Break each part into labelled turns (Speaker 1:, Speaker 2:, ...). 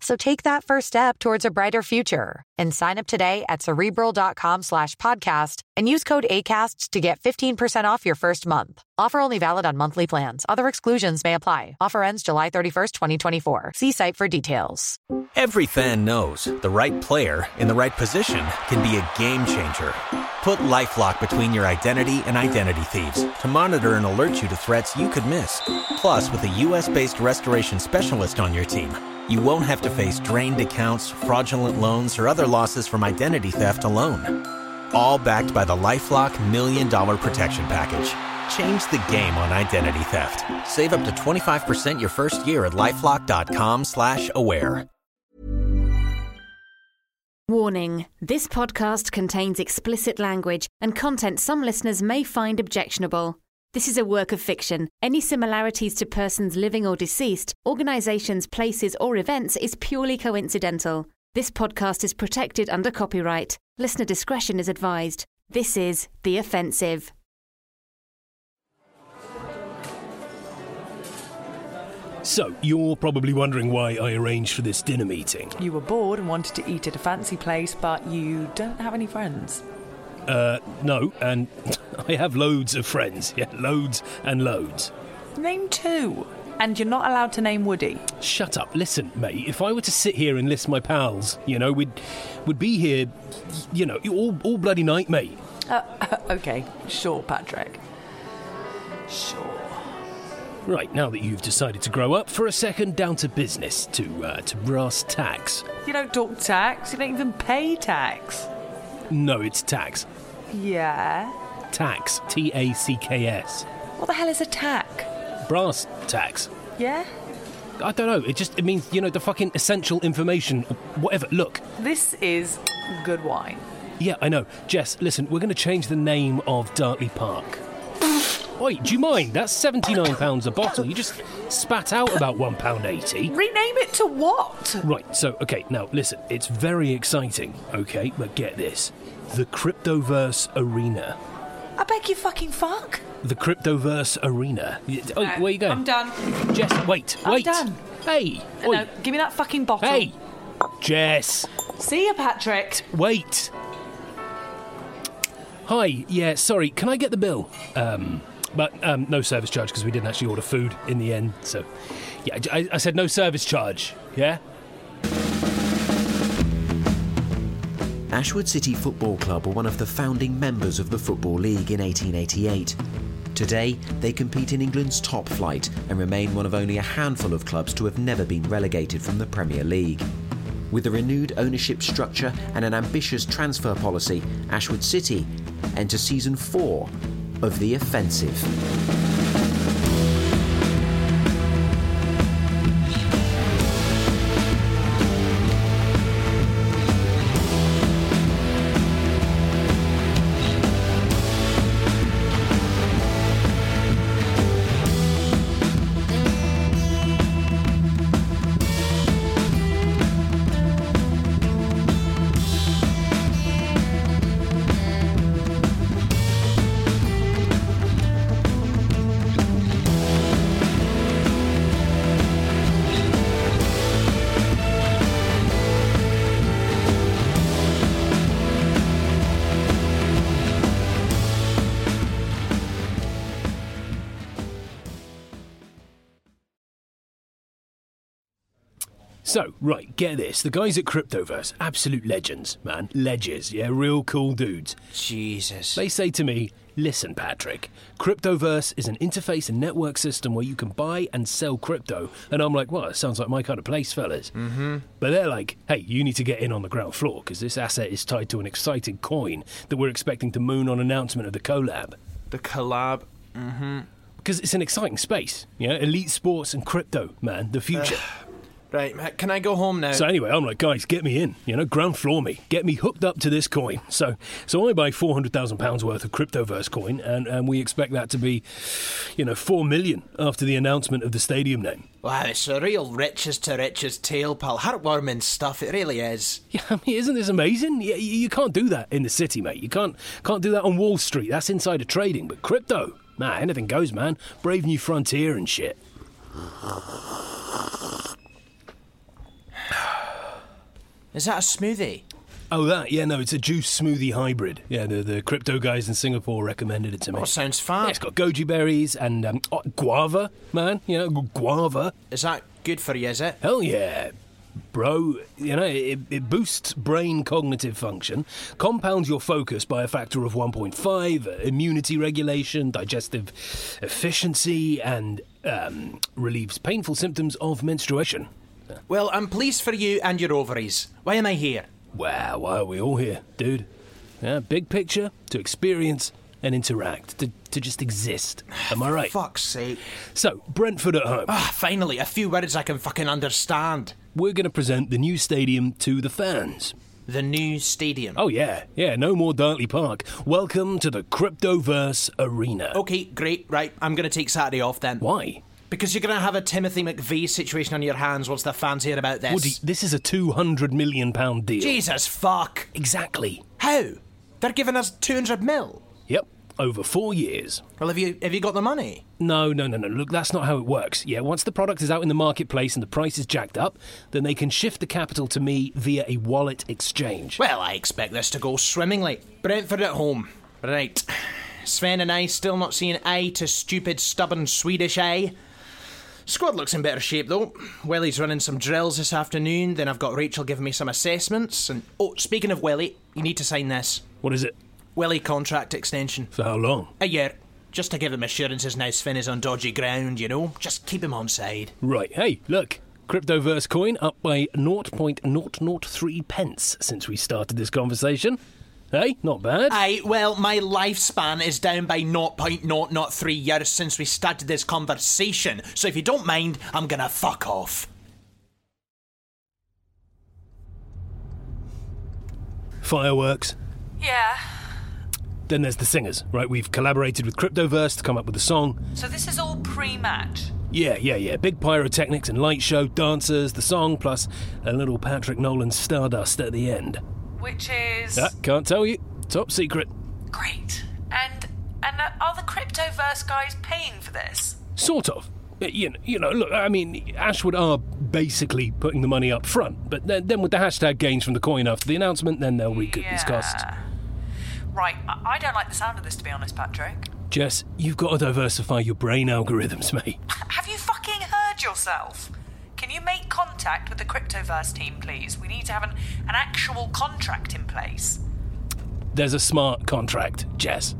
Speaker 1: So take that first step towards a brighter future and sign up today at cerebral.com slash podcast and use code ACasts to get 15% off your first month. Offer only valid on monthly plans. Other exclusions may apply. Offer ends July 31st, 2024. See site for details.
Speaker 2: Every fan knows the right player in the right position can be a game changer. Put LifeLock between your identity and identity thieves to monitor and alert you to threats you could miss. Plus, with a U.S.-based restoration specialist on your team, you won't have to face drained accounts, fraudulent loans, or other losses from identity theft alone. All backed by the LifeLock Million Dollar Protection Package. Change the game on identity theft. Save up to 25% your first year at LifeLock.com slash aware.
Speaker 3: Warning this podcast contains explicit language and content some listeners may find objectionable. This is a work of fiction. Any similarities to persons living or deceased, organizations, places, or events is purely coincidental. This podcast is protected under copyright. Listener discretion is advised. This is The Offensive.
Speaker 4: So, you're probably wondering why I arranged for this dinner meeting.
Speaker 5: You were bored and wanted to eat at a fancy place, but you don't have any friends.
Speaker 4: Uh, no, and I have loads of friends. Yeah, loads and loads.
Speaker 5: Name two. And you're not allowed to name Woody.
Speaker 4: Shut up. Listen, mate, if I were to sit here and list my pals, you know, we'd, would be here, you know, all, all bloody night, mate.
Speaker 5: Uh, okay, sure, Patrick. Sure.
Speaker 4: Right, now that you've decided to grow up for a second, down to business, to, uh, to brass tacks.
Speaker 5: You don't talk tax, you don't even pay tax.
Speaker 4: No, it's tax.
Speaker 5: Yeah.
Speaker 4: Tax. T A C K S.
Speaker 5: What the hell is a tack?
Speaker 4: Brass tax.
Speaker 5: Yeah?
Speaker 4: I don't know. It just it means you know the fucking essential information, whatever. Look,
Speaker 5: This is good wine.
Speaker 4: yeah, I know. Jess, listen, we're going to change the name of Dartley Park. Wait, do you mind? That's seventy-nine pounds a bottle. You just spat out about one pound eighty.
Speaker 5: Rename it to what?
Speaker 4: Right. So, okay, now listen. It's very exciting. Okay, but get this: the Cryptoverse Arena.
Speaker 5: I beg you fucking fuck.
Speaker 4: The Cryptoverse Arena. Oh,
Speaker 5: No,
Speaker 4: where you going?
Speaker 5: I'm done.
Speaker 4: Jess, wait,
Speaker 5: I'm
Speaker 4: wait.
Speaker 5: done.
Speaker 4: Hey,
Speaker 5: No,
Speaker 4: oi.
Speaker 5: give me that fucking bottle.
Speaker 4: hey, Jess,
Speaker 5: See you, Patrick.
Speaker 4: wait. Hi, yeah, sorry. Can I get the bill? Um, but um, no service charge because we didn't actually order food in the end. So, yeah, I, I said no service charge. Yeah.
Speaker 6: Ashwood City Football Club were one of the founding members of the Football League in 1888. Today, they compete in England's top flight and remain one of only a handful of clubs to have never been relegated from the Premier League. With a renewed ownership structure and an ambitious transfer policy, Ashwood City enter season four of The Offensive.
Speaker 4: So, right, get this. The guys at Cryptoverse, absolute legends, man. Legends, yeah, real cool dudes.
Speaker 7: Jesus.
Speaker 4: They say to me, listen, Patrick, Cryptoverse is an interface and network system where you can buy and sell crypto. And I'm like, well, it sounds like my kind of place, fellas. Mm-hmm. But they're like, hey, you need to get in on the ground floor because this asset is tied to an exciting coin that we're expecting to moon on announcement of the collab.
Speaker 7: The collab. Mm hmm.
Speaker 4: Because it's an exciting space, you know, elite sports and crypto, man, the future.
Speaker 7: Right, Matt, can I go home now?
Speaker 4: So anyway, I'm like, guys, get me in. You know, ground floor me, get me hooked up to this coin. So, so I buy four hundred thousand pounds worth of Cryptoverse coin, and, and we expect that to be, you know, four million after the announcement of the stadium name.
Speaker 7: Wow, it's a real riches to riches tale, pal. Heartwarming stuff, it really is.
Speaker 4: Yeah, I mean, isn't this amazing? You, you can't do that in the city, mate. You can't can't do that on Wall Street. That's insider trading. But crypto, man, anything goes, man. Brave new frontier and shit.
Speaker 7: Is that a smoothie?
Speaker 4: Oh, that? Yeah, no, it's a juice smoothie hybrid. Yeah, the, the crypto guys in Singapore recommended it to me.
Speaker 7: Oh, sounds
Speaker 4: Yeah, it's got goji berries and um, oh, guava, man. You know, guava.
Speaker 7: Is that good for you, is it?
Speaker 4: Hell yeah. Bro, you know, it, it boosts brain cognitive function, compounds your focus by a factor of 1.5, uh, immunity regulation, digestive efficiency, and um, relieves painful symptoms of menstruation.
Speaker 7: Well, I'm pleased for you and your ovaries. Why am I here?
Speaker 4: Wow, why are we all here, dude? Yeah, big picture, to experience and interact, to, to just exist. Am I right?
Speaker 7: Fuck's sake.
Speaker 4: So, Brentford at home.
Speaker 7: Ah, finally, a few words I can fucking understand.
Speaker 4: We're going to present the new stadium to the fans.
Speaker 7: The new stadium.
Speaker 4: Oh, yeah, yeah, no more Dartley Park. Welcome to the Cryptoverse Arena.
Speaker 7: Okay, great. Right, I'm going to take Saturday off then.
Speaker 4: Why?
Speaker 7: Because you're going to have a Timothy McVeigh situation on your hands once the fans hear about this.
Speaker 4: Woody, this is a £200 million pound deal.
Speaker 7: Jesus fuck.
Speaker 4: Exactly.
Speaker 7: How? They're giving us 200 mil.
Speaker 4: Yep, over four years.
Speaker 7: Well, have you have you got the money?
Speaker 4: No, no, no, no. Look, that's not how it works. Yeah, once the product is out in the marketplace and the price is jacked up, then they can shift the capital to me via a wallet exchange.
Speaker 7: Well, I expect this to go swimmingly. Brentford at home. Right. Sven and I still not seeing eye to stupid, stubborn Swedish eye. Squad looks in better shape though. Welly's running some drills this afternoon, then I've got Rachel giving me some assessments. And oh, speaking of Welly, you need to sign this.
Speaker 4: What is it?
Speaker 7: Welly contract extension.
Speaker 4: For how long?
Speaker 7: A year. Just to give him assurances now Sven is on dodgy ground, you know? Just keep him on side.
Speaker 4: Right, hey, look. Cryptoverse coin up by 0.003 pence since we started this conversation. Hey, not bad.
Speaker 7: Aye, well, my lifespan is down by 0.003 years since we started this conversation, so if you don't mind, I'm gonna fuck off.
Speaker 4: Fireworks.
Speaker 8: Yeah.
Speaker 4: Then there's the singers, right? We've collaborated with Cryptoverse to come up with a song.
Speaker 8: So this is all pre-match.
Speaker 4: Yeah, yeah, yeah. Big pyrotechnics and light show, dancers, the song, plus a little Patrick Nolan stardust at the end.
Speaker 8: Which is
Speaker 4: Ah, can't tell you. Top secret.
Speaker 8: great. And and uh, are the cryptoverse guys paying for this?
Speaker 4: Sort of. Uh, You know, you know, look, I mean, Ashwood are basically putting the money up front, but then, then with the hashtag gains from the coin after the announcement, then they'll recoup these costs.
Speaker 8: Yeah. Right. I don't like the sound of this, to be honest, Patrick.
Speaker 4: Jess, you've got to diversify your brain algorithms, mate.
Speaker 8: Have you fucking heard yourself? Can you make contact with the cryptoverse team, please? We need to have an, an actual contract in place.
Speaker 4: There's a smart contract, Jess.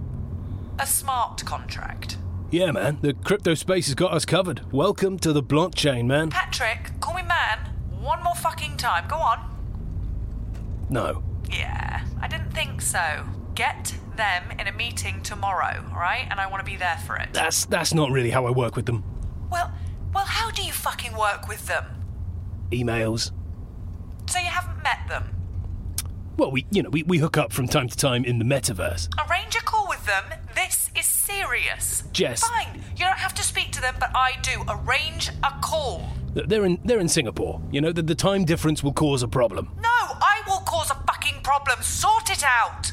Speaker 8: A smart contract.
Speaker 4: Yeah, man, the crypto space has got us covered. Welcome to the blockchain, man.
Speaker 8: Patrick, call me man. One more fucking time. Go on.
Speaker 4: No.
Speaker 8: Yeah, I didn't think so. Get them in a meeting tomorrow, all right? And I want to be there for it.
Speaker 4: That's that's not really how I work with them.
Speaker 8: Well, well, how do you fucking work with them?
Speaker 4: Emails.
Speaker 8: So you haven't met them?
Speaker 4: Well, we you know, we, we hook up from time to time in the metaverse.
Speaker 8: Arrange a call with them. This is serious.
Speaker 4: Jess.
Speaker 8: Fine. You don't have to speak to them, but I do. Arrange a call.
Speaker 4: They're in they're in Singapore. You know, the, the time difference will cause a problem.
Speaker 8: No, I will cause a fucking problem. Sort it out.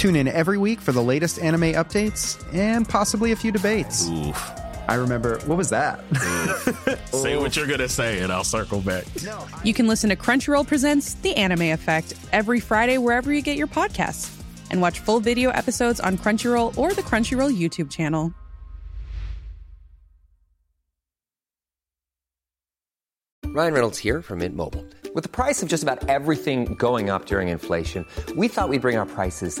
Speaker 9: Tune in every week for the latest anime updates and possibly a few debates.
Speaker 10: Oof.
Speaker 11: I remember, what was that?
Speaker 10: Say what you're gonna say, and I'll circle back.
Speaker 12: You can listen to Crunchyroll Presents The Anime Effect every Friday wherever you get your podcasts. And watch full video episodes on Crunchyroll or the Crunchyroll YouTube channel.
Speaker 13: Ryan Reynolds here from Mint Mobile. With the price of just about everything going up during inflation, we thought we'd bring our prices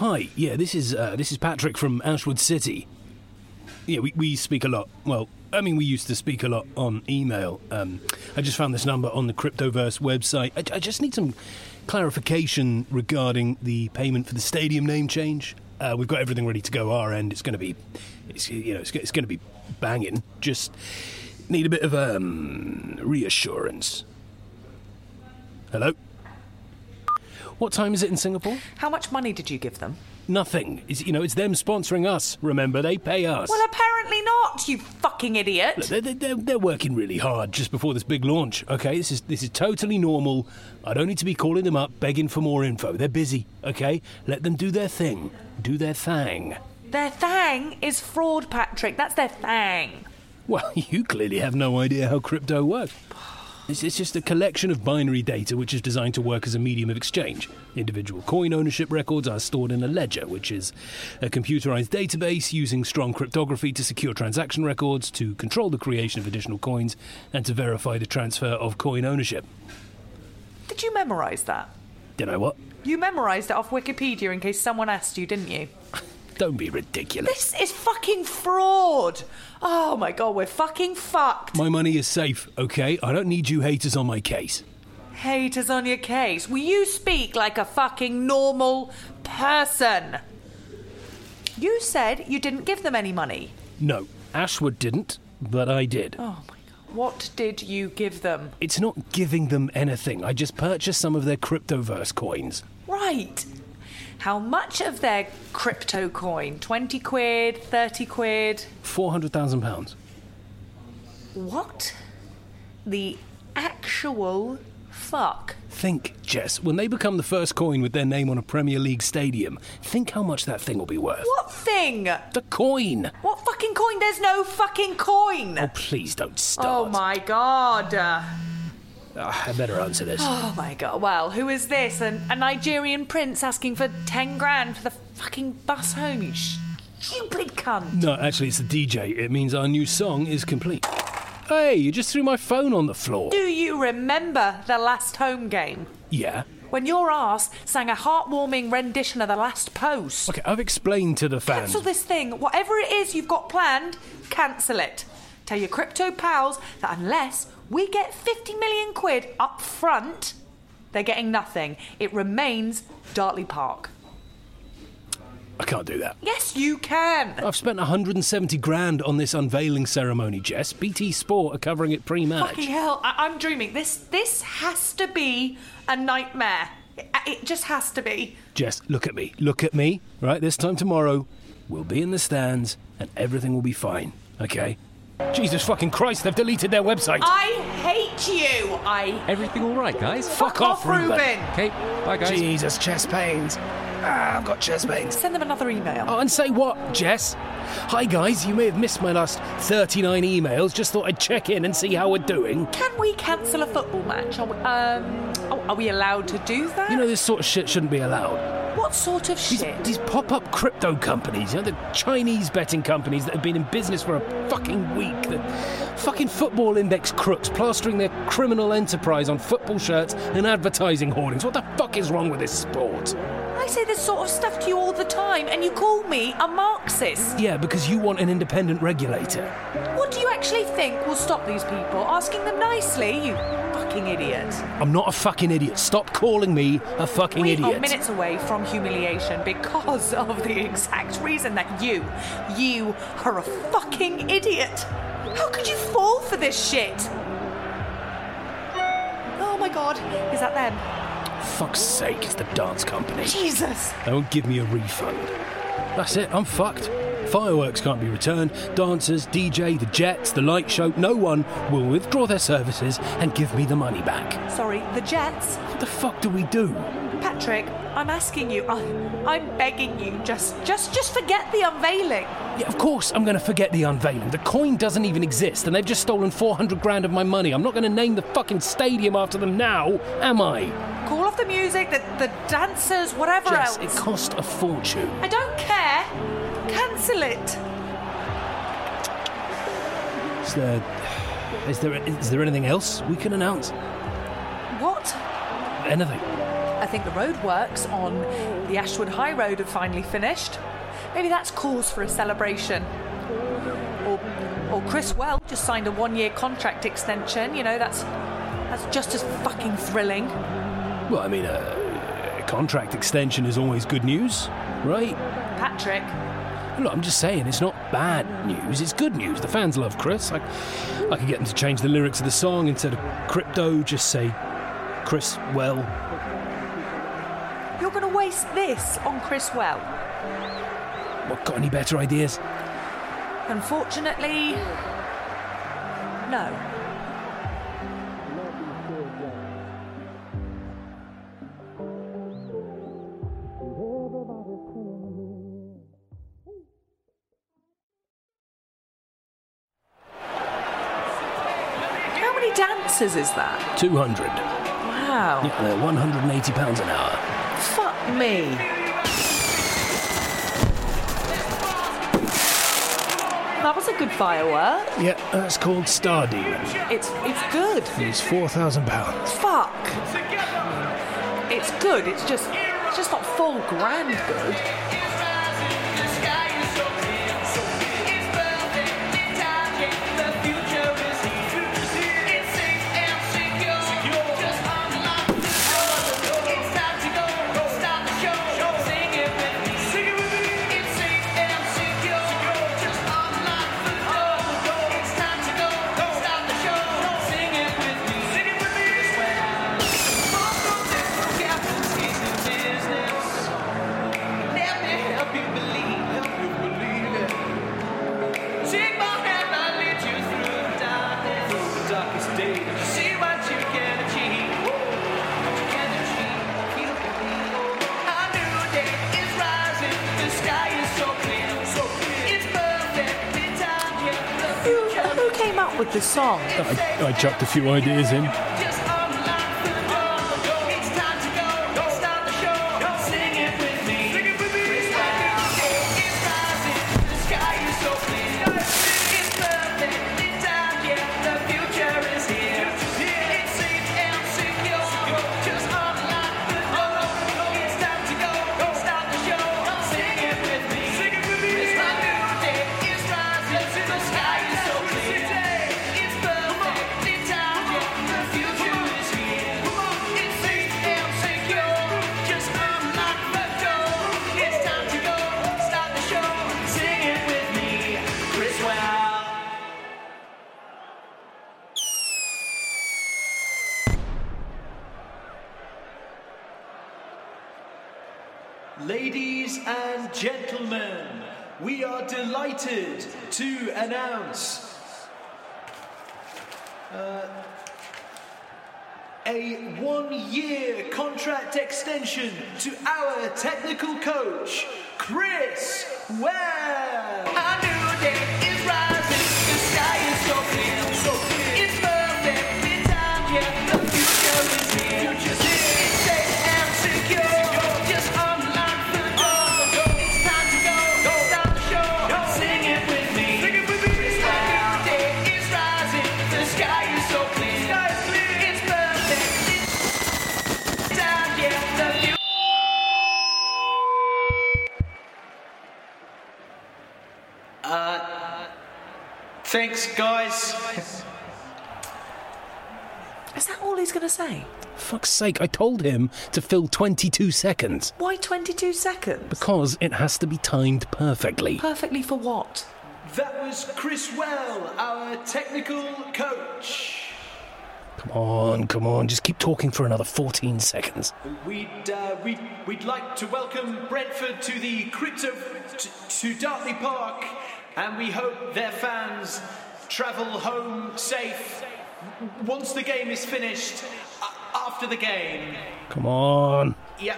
Speaker 4: Hi, yeah, this is uh, this is Patrick from Ashwood City. Yeah, we, we speak a lot. Well, I mean, we used to speak a lot on email. Um, I just found this number on the Cryptoverse website. I, I just need some clarification regarding the payment for the stadium name change. Uh, we've got everything ready to go our end. It's going to be, it's, you know, it's, it's going to be banging. Just need a bit of um, reassurance. Hello. What time is it in Singapore?
Speaker 8: How much money did you give them?
Speaker 4: Nothing. It's, you know, it's them sponsoring us. Remember, they pay us.
Speaker 8: Well, apparently not, you fucking idiot.
Speaker 4: Look, they're, they're, they're working really hard just before this big launch. Okay, this is this is totally normal. I don't need to be calling them up begging for more info. They're busy. Okay, let them do their thing. Do their thing.
Speaker 8: Their thang is fraud, Patrick. That's their thang.
Speaker 4: Well, you clearly have no idea how crypto works. It's, it's just a collection of binary data which is designed to work as a medium of exchange. Individual coin ownership records are stored in a ledger, which is a computerized database using strong cryptography to secure transaction records, to control the creation of additional coins, and to verify the transfer of coin ownership.
Speaker 8: Did you memorise that?
Speaker 4: Did I what?
Speaker 8: You memorised it off Wikipedia in case someone asked you, didn't you?
Speaker 4: Don't be ridiculous.
Speaker 8: This is fucking fraud. Oh my god, we're fucking fucked.
Speaker 4: My money is safe, okay? I don't need you haters on my case.
Speaker 8: Haters on your case. Will you speak like a fucking normal person? You said you didn't give them any money.
Speaker 4: No, Ashwood didn't, but I did.
Speaker 8: Oh my god. What did you give them?
Speaker 4: It's not giving them anything. I just purchased some of their cryptoverse coins.
Speaker 8: Right. How much of their crypto coin? 20 quid, 30 quid?
Speaker 4: £400,000.
Speaker 8: What? The actual fuck?
Speaker 4: Think, Jess, when they become the first coin with their name on a Premier League stadium, think how much that thing will be worth.
Speaker 8: What thing?
Speaker 4: The coin!
Speaker 8: What fucking coin? There's no fucking coin!
Speaker 4: Oh, please don't start.
Speaker 8: Oh my god. Uh,
Speaker 4: I better answer this.
Speaker 8: Oh my god. Well, who is this? An, a Nigerian prince asking for 10 grand for the fucking bus home, you stupid cunt.
Speaker 4: No, actually, it's the DJ. It means our new song is complete. Hey, you just threw my phone on the floor.
Speaker 8: Do you remember the last home game?
Speaker 4: Yeah.
Speaker 8: When your ass sang a heartwarming rendition of the last post.
Speaker 4: Okay, I've explained to the fans.
Speaker 8: Cancel this thing. Whatever it is you've got planned, cancel it. Tell your crypto pals that unless we get 50 million quid up front, they're getting nothing. It remains Dartley Park.
Speaker 4: I can't do that.
Speaker 8: Yes, you can.
Speaker 4: I've spent 170 grand on this unveiling ceremony, Jess. BT Sport are covering it pre-match.
Speaker 8: Fucking hell, I- I'm dreaming. This this has to be a nightmare. It, it just has to be.
Speaker 4: Jess, look at me. Look at me. Right, this time tomorrow, we'll be in the stands and everything will be fine. Okay? Jesus fucking Christ, they've deleted their website.
Speaker 8: I hate you. I.
Speaker 14: Everything all right, guys?
Speaker 4: Fuck off, Reuben.
Speaker 14: Okay, bye, guys.
Speaker 4: Jesus, chest pains. Ah, I've got chest pains.
Speaker 8: Send them another email.
Speaker 4: Oh, and say what, Jess? Hi, guys. You may have missed my last 39 emails. Just thought I'd check in and see how we're doing.
Speaker 8: Can we cancel a football match? Are we, um, oh, are we allowed to do that?
Speaker 4: You know, this sort of shit shouldn't be allowed.
Speaker 8: What sort of shit?
Speaker 4: These pop up crypto companies, you know, the Chinese betting companies that have been in business for a fucking week, the fucking football index crooks plastering their criminal enterprise on football shirts and advertising hoardings. What the fuck is wrong with this sport?
Speaker 8: I say this sort of stuff to you all the time, and you call me a Marxist.
Speaker 4: Yeah, because you want an independent regulator.
Speaker 8: What do you actually think will stop these people? Asking them nicely, you fucking idiot.
Speaker 4: I'm not a fucking idiot. Stop calling me a fucking
Speaker 8: we
Speaker 4: idiot.
Speaker 8: are minutes away from humiliation because of the exact reason that you, you are a fucking idiot. How could you fall for this shit? Oh my god, is that them?
Speaker 4: Fuck's sake, it's the dance company.
Speaker 8: Jesus!
Speaker 4: They won't give me a refund. That's it, I'm fucked. Fireworks can't be returned. Dancers, DJ, the Jets, the light show, no one will withdraw their services and give me the money back.
Speaker 8: Sorry, the Jets?
Speaker 4: What the fuck do we do?
Speaker 8: Patrick, I'm asking you, I, I'm begging you, just, just, just forget the unveiling.
Speaker 4: Yeah, of course I'm going to forget the unveiling. The coin doesn't even exist, and they've just stolen 400 grand of my money. I'm not going to name the fucking stadium after them now, am I?
Speaker 8: Call the music, the, the dancers, whatever
Speaker 4: Jess,
Speaker 8: else.
Speaker 4: it cost a fortune.
Speaker 8: I don't care. Cancel it.
Speaker 4: Is there, is there, is there anything else we can announce?
Speaker 8: What?
Speaker 4: Anything?
Speaker 8: I think the roadworks on the Ashwood High Road have finally finished. Maybe that's cause for a celebration. Or, or Chris Well just signed a one-year contract extension. You know, that's that's just as fucking thrilling.
Speaker 4: Well, I mean, uh, a contract extension is always good news, right?
Speaker 8: Patrick,
Speaker 4: Look, I'm just saying, it's not bad news, it's good news. The fans love Chris. I, I could get them to change the lyrics of the song instead of crypto, just say Chris Well.
Speaker 8: you're going to waste this on Chris Well.
Speaker 4: What, got any better ideas?
Speaker 8: Unfortunately, no. Dancers is that?
Speaker 4: 200.
Speaker 8: Wow.
Speaker 4: Yeah, they're 180 pounds an hour.
Speaker 8: Fuck me. That was a good firework.
Speaker 4: Yeah, that's called Star Demon.
Speaker 8: It's it's good.
Speaker 4: It's 4,000 pounds.
Speaker 8: Fuck. It's good. It's just it's just not full grand good. With the song?
Speaker 4: I, I chucked a few ideas in.
Speaker 7: we are delighted to announce uh, a one year contract extension to our technical coach, Chris Ware.
Speaker 8: All he's going to say?
Speaker 4: Fuck's sake, I told him to fill 22 seconds.
Speaker 8: Why 22 seconds?
Speaker 4: Because it has to be timed perfectly.
Speaker 8: Perfectly for what?
Speaker 7: That was Chris Well, our technical coach.
Speaker 4: Come on, come on, just keep talking for another 14 seconds.
Speaker 7: We'd, uh, we'd, we'd like to welcome Brentford to the crypto to, to Dartley Park, and we hope their fans travel home safe once the game is finished. A- after the game.
Speaker 4: Come on.
Speaker 7: Yeah.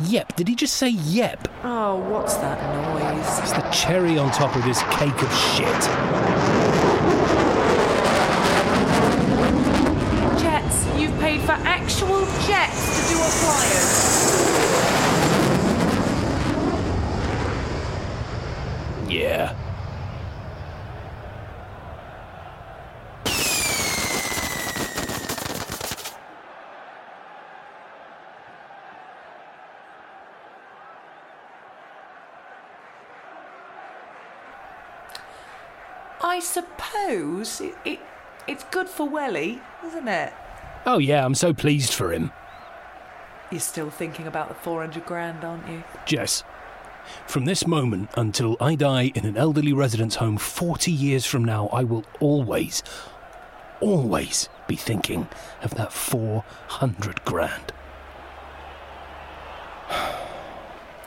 Speaker 4: Yep, did he just say yep?
Speaker 8: Oh, what's that noise?
Speaker 4: It's the cherry on top of this cake of shit.
Speaker 8: Jets, you've paid for actual jets to do a flyer.
Speaker 4: Yeah.
Speaker 8: I suppose it, it it's good for Welly, isn't it?
Speaker 4: Oh, yeah, I'm so pleased for him.
Speaker 8: You're still thinking about the 400 grand, aren't you?
Speaker 4: Jess, from this moment until I die in an elderly residence home 40 years from now, I will always, always be thinking of that 400 grand.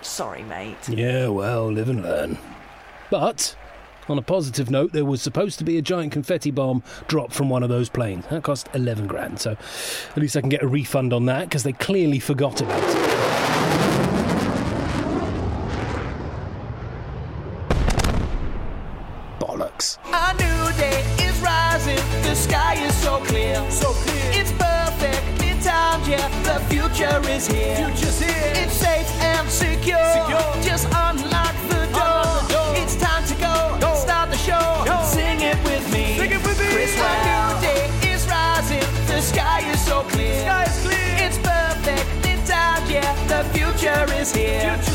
Speaker 8: Sorry, mate.
Speaker 4: Yeah, well, live and learn. But, on a positive note, there was supposed to be a giant confetti bomb dropped from one of those planes. That cost 11 grand, so at least I can get a refund on that because they clearly forgot about it. Bollocks.
Speaker 7: A new day is rising, the sky is so clear, so clear. It's yeah, the future is here. Future's future is here.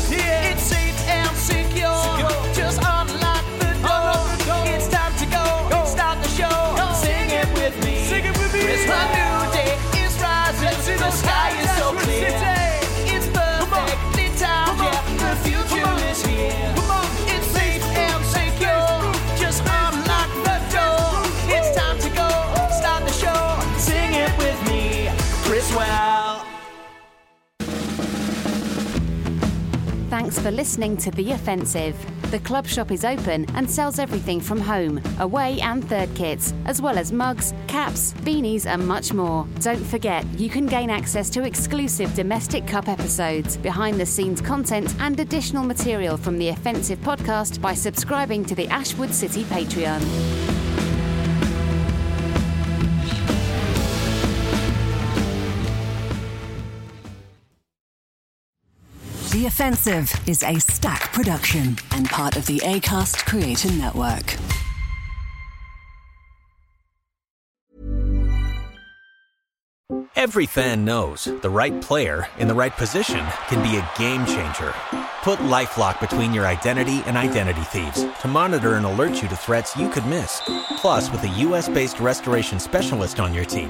Speaker 3: Thanks for listening to The Offensive. The club shop is open and sells everything from home, away, and third kits, as well as mugs, caps, beanies, and much more. Don't forget, you can gain access to exclusive domestic cup episodes, behind the scenes content, and additional material from the Offensive podcast by subscribing to the Ashwood City Patreon.
Speaker 15: The Offensive is a stack production and part of the ACAST Creator Network.
Speaker 2: Every fan knows the right player in the right position can be a game changer. Put LifeLock between your identity and identity thieves to monitor and alert you to threats you could miss. Plus, with a US-based restoration specialist on your team,